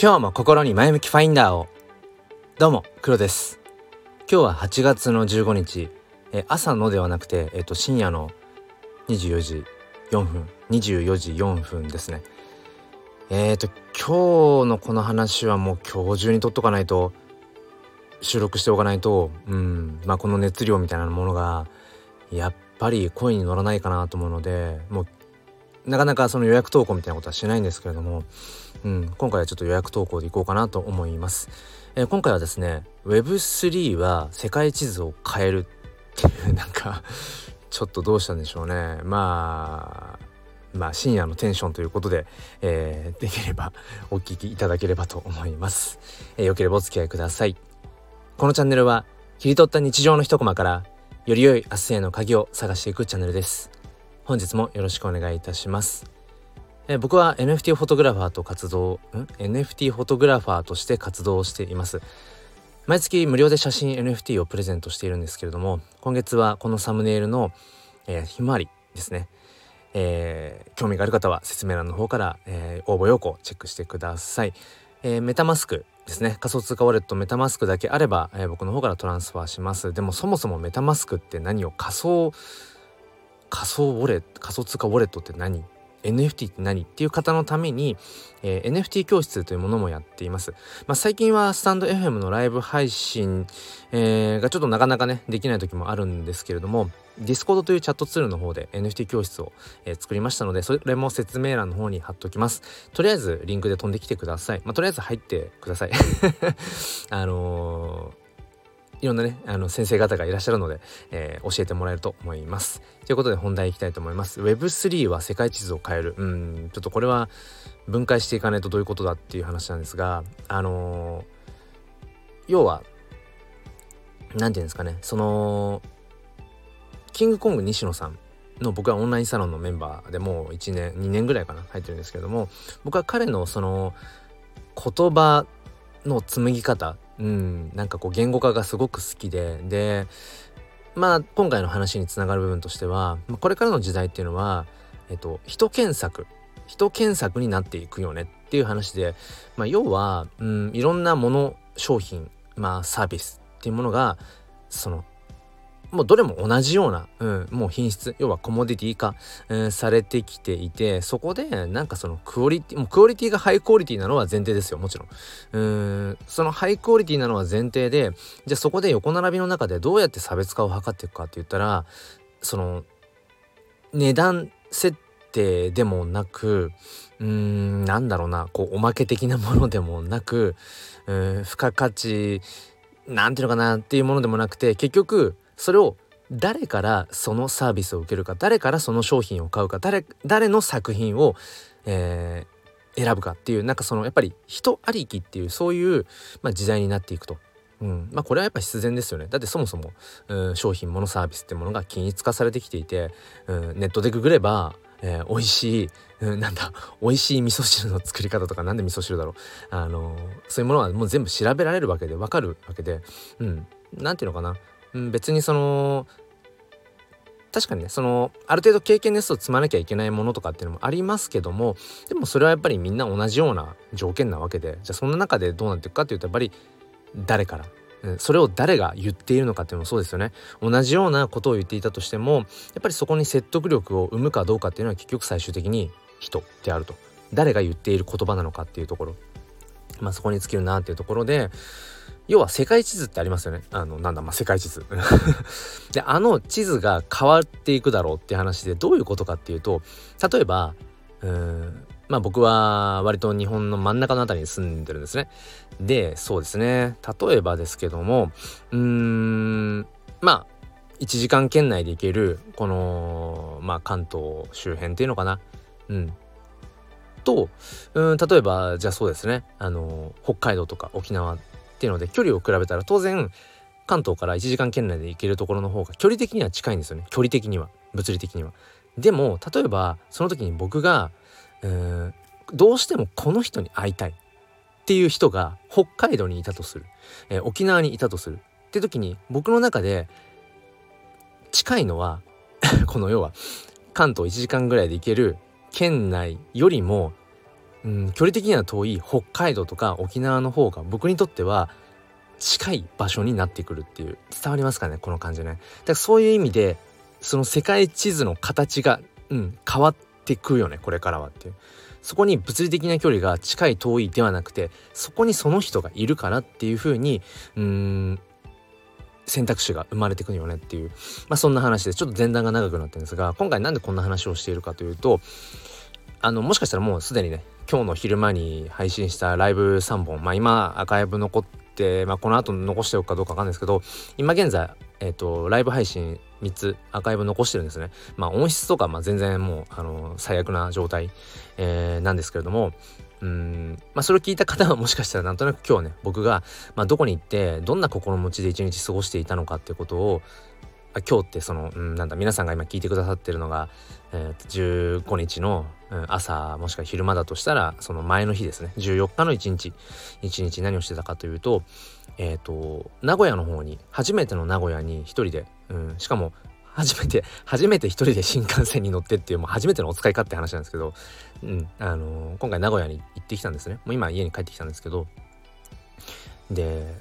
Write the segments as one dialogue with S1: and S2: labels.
S1: 今日も心に前向きファインダーを。どうも黒です。今日は8月の15日。え朝のではなくて、えっと、深夜の24時4分。24時4分ですね。えっ、と今日のこの話はもう今日中に撮っとかないと収録しておかないとうん。まあこの熱量みたいなものがやっぱり声に乗らないかなと思うのでもうなかなかその予約投稿みたいなことはしないんですけれども、うん、今回はちょっと予約投稿でいこうかなと思います。えー、今回はですね Web3 は世界地図を変えるっていう なんかちょっとどうしたんでしょうね。まあまあ深夜のテンションということで、えー、できればお聞きいただければと思います、えー、よければお付き合いください。このチャンネルは切り取った日常の一コマからより良い明日への鍵を探していくチャンネルです。本日もよろしくお願いいたします。え、僕は NFT フォトグラファーと活動、ん ?NFT フォトグラファーとして活動しています。毎月無料で写真 NFT をプレゼントしているんですけれども、今月はこのサムネイルの、えー、ひまわりですね。えー、興味がある方は説明欄の方から、えー、応募要項チェックしてください。えー、メタマスクですね仮想通貨ウォレットメタマスクだけあれば、えー、僕の方からトランスファーしますでもそもそもメタマスクって何を仮想仮想ウォレット仮想通貨ウォレットって何？NFT って何？っていう方のために、えー、NFT 教室というものもやっています。まあ、最近はスタンド FM のライブ配信、えー、がちょっとなかなかね、できない時もあるんですけれども、Discord というチャットツールの方で NFT 教室を、えー、作りましたので、それも説明欄の方に貼っときます。とりあえずリンクで飛んできてください。まあ、とりあえず入ってください。あのーいろんなねあの先生方がいらっしゃるので、えー、教えてもらえると思います。ということで本題いきたいと思います。Web3 は世界地図を変える。うん、ちょっとこれは分解していかないとどういうことだっていう話なんですが、あのー、要は、何て言うんですかね、その、キングコング西野さんの僕はオンラインサロンのメンバーでもう1年2年ぐらいかな入ってるんですけども僕は彼のその言葉の紡ぎ方？うん、なんかこう言語化がすごく好きで。でまあ今回の話につながる部分としてはこれからの時代っていうのは、えっと、人検索。人検索になっていくよね。っていう話で、まあ、要は、うん、いろんなもの商品、まあ、サービスっていうものがそのもうどれも同じような、うん、もう品質要はコモディティ化、うん、されてきていてそこでなんかそのクオリティもうクオリティがハイクオリティなのは前提ですよもちろん。うんそのハイクオリティなのは前提でじゃあそこで横並びの中でどうやって差別化を図っていくかって言ったらその値段設定でもなくうーんなんだろうなこうおまけ的なものでもなくうん付加価値なんていうのかなっていうものでもなくて結局それを誰からそのサービスを受けるか誰からその商品を買うか誰誰の作品を、えー、選ぶかっていうなんかそのやっぱり人ありきっていうそういう、まあ、時代になっていくと。うん。まあ、これはやっぱ必然ですよね。だってそもそも、うん、商品モノサービスってものが均一化されてきていて、うん、ネットでググれば、えー、美味しい、うん、なんだ美味しい味噌汁の作り方とかなんで味噌汁だろう。あのー、そういうものはもう全部調べられるわけでわかるわけでうん。何ていうのかな。うん、別にその確かにねそのある程度経験年数を積まなきゃいけないものとかっていうのもありますけどもでもそれはやっぱりみんな同じような条件なわけでじゃあそんな中でどうなっていくかっていうとやっぱり誰からそれを誰が言っているのかっていうのもそうですよね。同じようなことを言っていたとしてもやっぱりそこに説得力を生むかどうかっていうのは結局最終的に人であると。誰が言っている言葉なのかっていうところ。まあそこに尽きるなっていうところで要は世界地図ってありますよね。あの、なんだ、まあ、世界地図。で、あの地図が変わっていくだろうって話でどういうことかっていうと、例えば、うん、まあ僕は割と日本の真ん中の辺りに住んでるんですね。で、そうですね。例えばですけども、うーん、まあ、1時間圏内で行ける、この、まあ関東周辺っていうのかな。うん。と、うん、例えば、じゃあそうですね。あの、北海道とか沖縄っていうので距離を比べたら当然関東から1時間圏内で行けるところの方が距離的には近いんですよね。距離的には。物理的には。でも例えばその時に僕がうんどうしてもこの人に会いたい。っていう人が北海道にいたとする、えー、沖縄にいたとする。って時に僕の中で近いのは この要は関東1時間ぐらいで行ける県内よりもうん、距離的には遠い北海道とか沖縄の方が僕にとっては近い場所になってくるっていう伝わりますかねこの感じね。だからそういう意味でその世界地図の形が、うん、変わってくよねこれからはっていう。そこに物理的な距離が近い遠いではなくてそこにその人がいるからっていう風にうん選択肢が生まれてくるよねっていう、まあ、そんな話でちょっと前段が長くなってるんですが今回なんでこんな話をしているかというとあのもしかしたらもうすでにね今日の昼間に配信したライブ3本まあ今アーカイブ残って、まあ、この後残しておくかどうかわかんないですけど今現在え、ー、とライブ配信3つアーカイブ残してるんですね。まあ音質とかまあ全然もうあの最悪な状態、えー、なんですけれどもうんまあそれを聞いた方はもしかしたらなんとなく今日ね僕が、まあ、どこに行ってどんな心持ちで一日過ごしていたのかっていうことを今日ってその、うん、なんだ皆さんが今聞いてくださってるのが、えー、15日の、朝もしくは昼間だとしたらその前の日ですね。14日の1日。1日何をしてたかというとえっ、ー、と名古屋の方に初めての名古屋に一人で、うん、しかも初めて初めて一人で新幹線に乗ってっていうもう初めてのお使いかって話なんですけど、うんあのー、今回名古屋に行ってきたんですね。もう今家に帰ってきたんですけど。で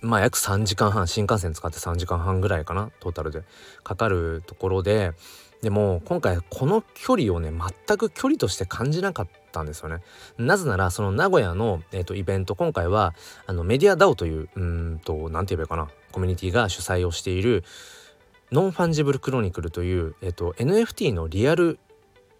S1: まあ約3時間半新幹線使って3時間半ぐらいかなトータルで。かかるところででも今回この距離をね全く距離として感じなかったんですよね。なぜならその名古屋の、えーと、イベント今回はあのメディア DAO といううんと何て言えばいいかな。コミュニティが主催をしている Non-Fungible Chronicle という、えーと NFT のリアル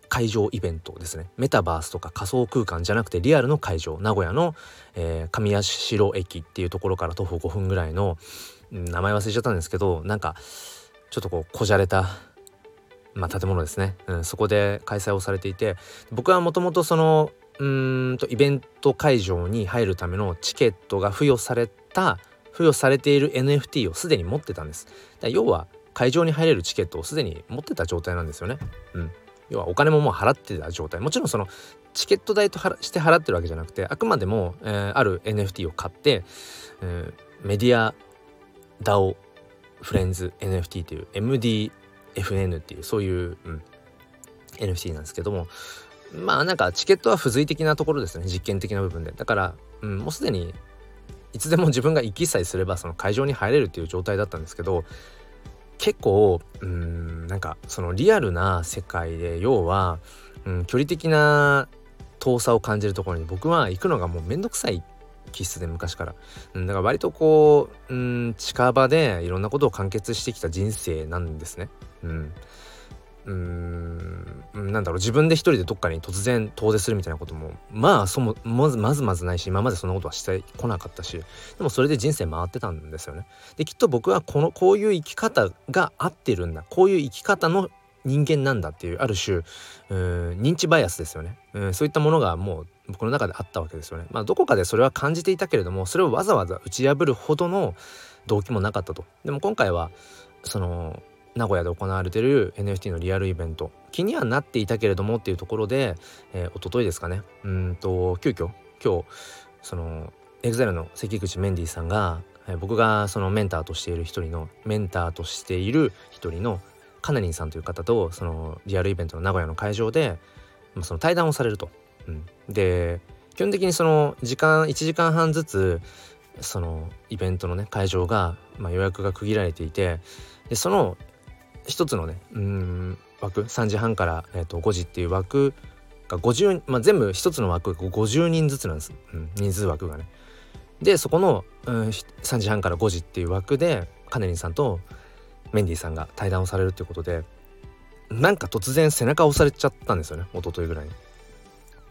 S1: 会場イベントですね。メタバースとか仮想空間じゃなくてリアルの会場。名古屋の、えー、上社駅っていうところから徒歩5分ぐらいの、名前忘れちゃったんですけどなんかちょっとこうこじゃれたまあ、建物ですね、うん、そこで開催をされていて僕はもともとそのうんとイベント会場に入るためのチケットが付与された付与されている NFT をすでに持ってたんです。要は会場に入れるチケットをすでに持ってた状態なんですよね、うん、要はお金ももう払ってた状態。もちろんそのチケット代として払ってるわけじゃなくてあくまでも、えー、ある NFT を買って、えー、メディア DAO フレンズ NFT っていう MD FN っていうそういう、うん、NFT なんですけどもまあなんかチケットは付随的なところですね実験的な部分でだから、うん、もうすでにいつでも 自分が行きさえすればその会場に入れるっていう状態だったんですけど結構うんなんかそのリアルな世界で要は、うん、距離的な遠さを感じるところに僕は行くのがもうめんどくさい気質で昔から、うん、だから割とこう、うん、近場でいろんなことを完結してきた人生なんですね。うん、うーんなんだろう自分で一人でどっかに突然遠出するみたいなこともまあそもまずまずまずないし今までそんなことはしてこなかったしでもそれで人生回ってたんですよね。できっと僕はこのこういう生き方が合ってるんだこういう生き方の人間なんだっていうある種うん認知バイアスですよねうんそういったものがもう僕の中であったわけですよね。まあどこかでそれは感じていたけれどもそれをわざわざ打ち破るほどの動機もなかったと。でも今回はその名古屋で行われてる NFT のリアルイベント気にはなっていたけれどもっていうところで、えー、一昨日ですかねうんと急遽今日その EXILE の関口メンディーさんが、えー、僕がそのメンターとしている一人のメンターとしている一人のカナリンさんという方とそのリアルイベントの名古屋の会場で、まあ、その対談をされると。うん、で基本的にその時間1時間半ずつそのイベントのね会場が、まあ、予約が区切られていてでその一つのねうん枠3時半から、えー、と5時っていう枠が50、まあ、全部一つの枠が50人ずつなんです、うん、人数枠がね。でそこの、うん、3時半から5時っていう枠でカネリンさんとメンディーさんが対談をされるっていうことでなんか突然背中を押されちゃったんですよね一昨日ぐらいに。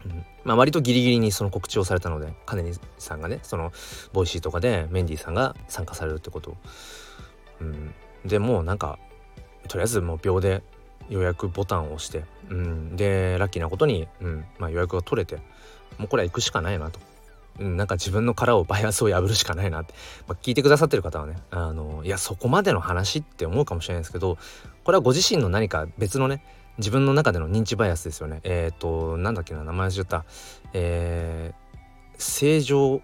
S1: うんまあ、割とギリギリにその告知をされたのでカネリンさんがねその Voicy とかでメンディーさんが参加されるってこと。うん、でもうなんかとりあえずもう秒で予約ボタンを押して、うん、でラッキーなことに、うん。まあ、予約が取れてもうこれは行くしかないなと、うん、なんか自分の殻をバイアスを破るしかないなって、まあ、聞いてくださってる方はねあのいやそこまでの話って思うかもしれないですけどこれはご自身の何か別のね自分の中での認知バイアスですよね。えっ、ー、となんだっけな名前忘れちゃった。えー、正常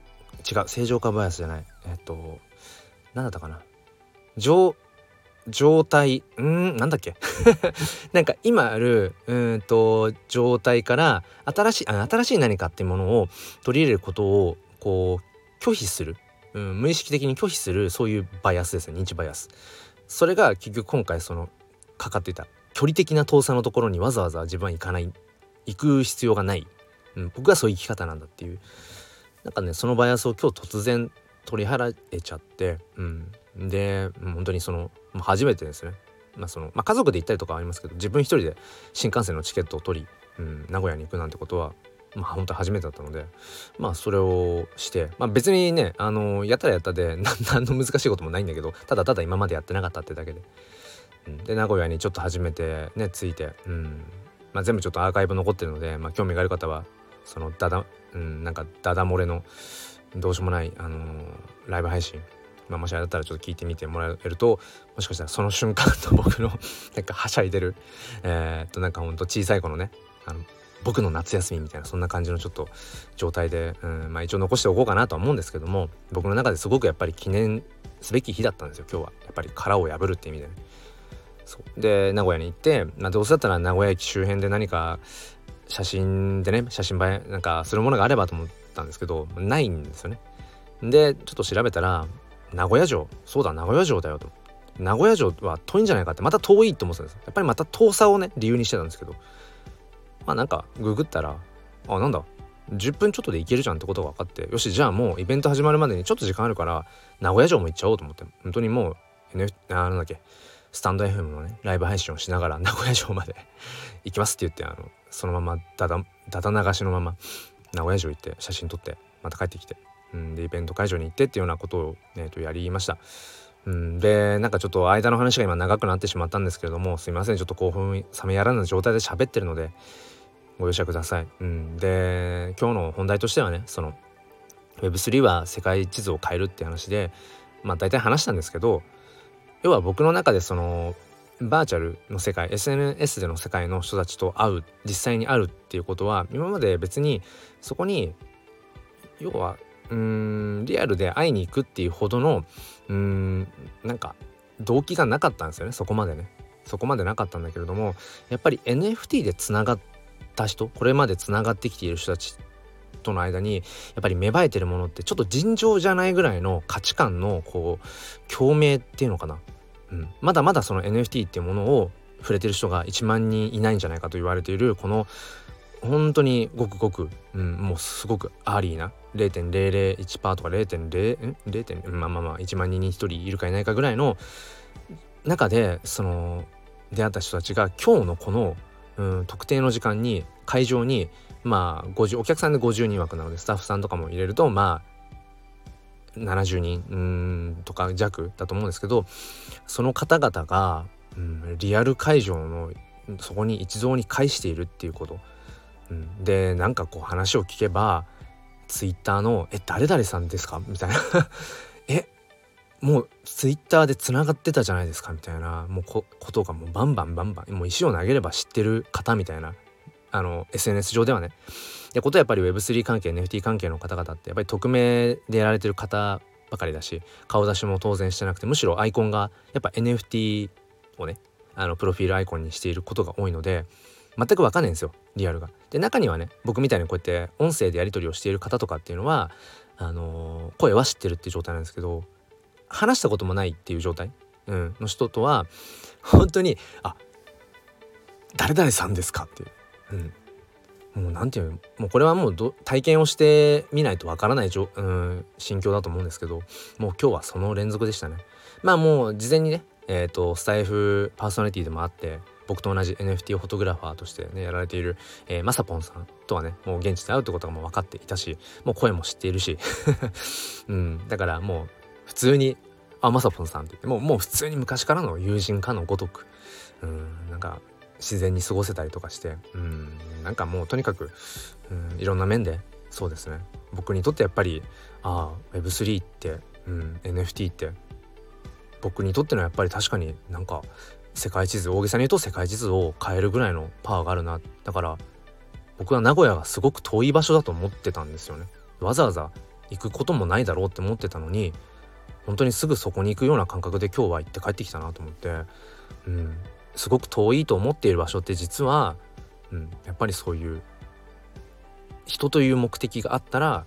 S1: 違う正常化バイアスじゃない。えっ、ー、と何だったかな。上状態。うんなんだっけ？なんか今あるうんと状態から新しいあ新しい何かっていうものを取り入れることをこう拒否する、うん、無意識的に拒否するそういうバイアスですね。認知バイアス。それが結局今回そのかかっていた距離的な遠さのところにわざわざ自分は行かない。行く必要がない、うん、僕はそういう生き方なんだっていう。なんかねそのバイアスを今日突然取り払えちゃって、うん、で本当にその初めてですね、まあそのまあ、家族で行ったりとかありますけど自分一人で新幹線のチケットを取り、うん、名古屋に行くなんてことはまあ本当初めてだったのでまあそれをして、まあ、別にねあのやったらやったで 何の難しいこともないんだけどただただ今までやってなかったってだけで、うん、で名古屋にちょっと初めてね着いて、うんまあ、全部ちょっとアーカイブ残ってるので、まあ、興味がある方はそのダダ、うん、なんかダダ漏れのどうしようもない、あのー、ライブ配信ま、もしあれだったらちょっと聞いてみてもらえるともしかしたらその瞬間と僕の なんかはしゃいでるえー、っとなんかほんと小さい子のねあの僕の夏休みみたいなそんな感じのちょっと状態で、うんまあ、一応残しておこうかなとは思うんですけども僕の中ですごくやっぱり記念すべき日だったんですよ今日はやっぱり殻を破るって意味でね。そうで名古屋に行って、まあ、どうせだったら名古屋駅周辺で何か写真でね写真映えなんかするものがあればと思ったんですけどないんですよね。でちょっと調べたら名古屋城。そうだ名古屋城だよと。名古屋城は遠いんじゃないかって。また遠いと思ってたんです。やっぱりまた遠さをね理由にしてたんですけど。まあなんかググったらあなんだ。10分ちょっとで行けるじゃんってことが分かって。よしじゃあもうイベント始まるまでにちょっと時間あるから名古屋城も行っちゃおうと思って。本当にもう、N、あなんだっけ。スタンド FM のねライブ配信をしながら名古屋城まで 行きますって言ってあのそのままだだだだ流しのまま名古屋城行って写真撮ってまた帰ってきて、うん、でイベント会場に行ってっていうようなことを、ね、とやりました。うん、でなんかちょっと間の話が今長くなってしまったんですけれどもすいませんちょっと興奮冷めやらぬ状態で喋ってるのでご容赦ください。うん、で今日の本題としてはねその Web3 は世界地図を変えるって話でまあ大体話したんですけど要は僕の中でそのバーチャルの世界 SNS での世界の人たちと会う実際に会うっていうことは今まで別にそこに要はうんリアルで会いに行くっていうほどのうんなんか動機がなかったんですよねそこまでね。そこまでなかったんだけれどもやっぱり NFT でつながった人これまでつながってきている人たちとの間にやっぱり芽生えてるものってちょっと尋常じゃないぐらいの価値観のこう共鳴っていうのかな、うん、まだまだその NFT っていうものを触れてる人が1万人いないんじゃないかと言われているこの本当にごくごく、うん、もうすごく early な0.001%とか0.0ん 0. まあまあまあ1万人に1人いるかいないかぐらいの中でその出会った人たちが今日のこの、うん、特定の時間に会場にまあ50お客さんで50人枠なのでスタッフさんとかも入れるとまあ70人うんとか弱だと思うんですけどその方々が、うん、リアル会場のそこに一堂に会しているっていうこと、うん、でなんかこう話を聞けばツイッターの「え誰々さんですか?」みたいな。えもうツイッターでつながってたじゃないですか？みたいな。もうことがもうバンバンバンバン。もう石を投げれば知ってる方みたいな。あの SNS 上ではね。でことはやっぱり Web3 関係 NFT 関係の方々ってやっぱり匿名でやられてる方ばかりだし顔出しも当然してなくてむしろアイコンがやっぱ NFT をねあのプロフィールアイコンにしていることが多いので全く分かんないんですよリアルが。で中にはね僕みたいにこうやって音声でやり取りをしている方とかっていうのはあのー、声は知ってるっていう状態なんですけど話したこともないっていう状態、うん、の人とは本当に「あ誰々さんですか?」っていううん、もう何て言うもうこれはもう体験をしてみないとわからないじょ、うん、心境だと思うんですけどもう今日はその連続でしたね。まあもう事前にねえーと、スタイフパーソナリティでもあって僕と同じ NFT フォトグラファーとしてねやられている、えー、まさぽんさんとはねもう現地で会うってことがもう分かっていたしもう声も知っているし、うん、だからもう普通に「あまさぽんさん」って言ってもうもう普通に昔からの友人かのごとく、うん、なんか自然に過ごせたりとかしてうん。なんかもうとにかく、うん、いろんな面でそうですね。僕にとってやっぱりああ Web3 って、うん、NFT って僕にとってのやっぱり確かになんか世界地図大げさに言うと世界地図を変えるぐらいのパワーがあるな。だから僕は名古屋がすごく遠い場所だと思ってたんですよね。わざわざ行くこともないだろうって思ってたのに本当にすぐそこに行くような感覚で今日は行って帰ってきたなと思って、うん、すごく遠いと思っている場所って実は、うん、やっぱりそういう人という目的があったら、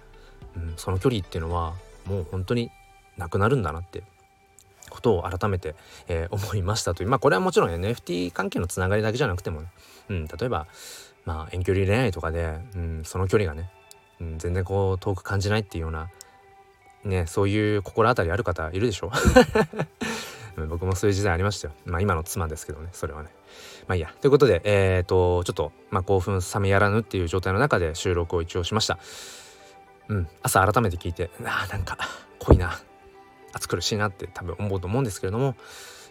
S1: うん、その距離っていうのはもう本当になくなるんだなってことを改めて、えー、思いましたというまあこれはもちろん NFT 関係のつながりだけじゃなくてもね、うん、例えばまあ遠距離恋愛とかで、うん、その距離がね、うん、全然こう遠く感じないっていうようなねそういう心当たりある方いるでしょ 僕もそういう時代ありましたよ。まあ今の妻ですけどね、それはね。まあいいや。ということで、えっ、ー、と、ちょっと、まあ興奮冷めやらぬっていう状態の中で収録を一応しました。うん、朝改めて聞いて、ああ、なんか濃いな。暑苦しいなって多分思うと思うんですけれども、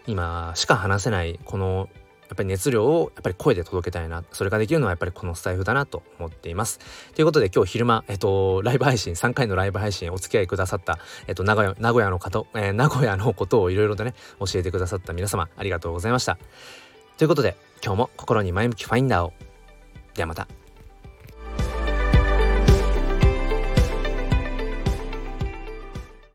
S1: 今しか話せないこのやっぱり熱量をやっぱり声で届けたいなそれができるのはやっぱりこのスタイフだなと思っています。ということで今日昼間えっとライブ配信3回のライブ配信お付き合いくださったえっと名古屋名古屋の方、えー、名古屋のことをいろいろとね教えてくださった皆様ありがとうございました。ということで今日も心に前向きファインダーを。ではまた。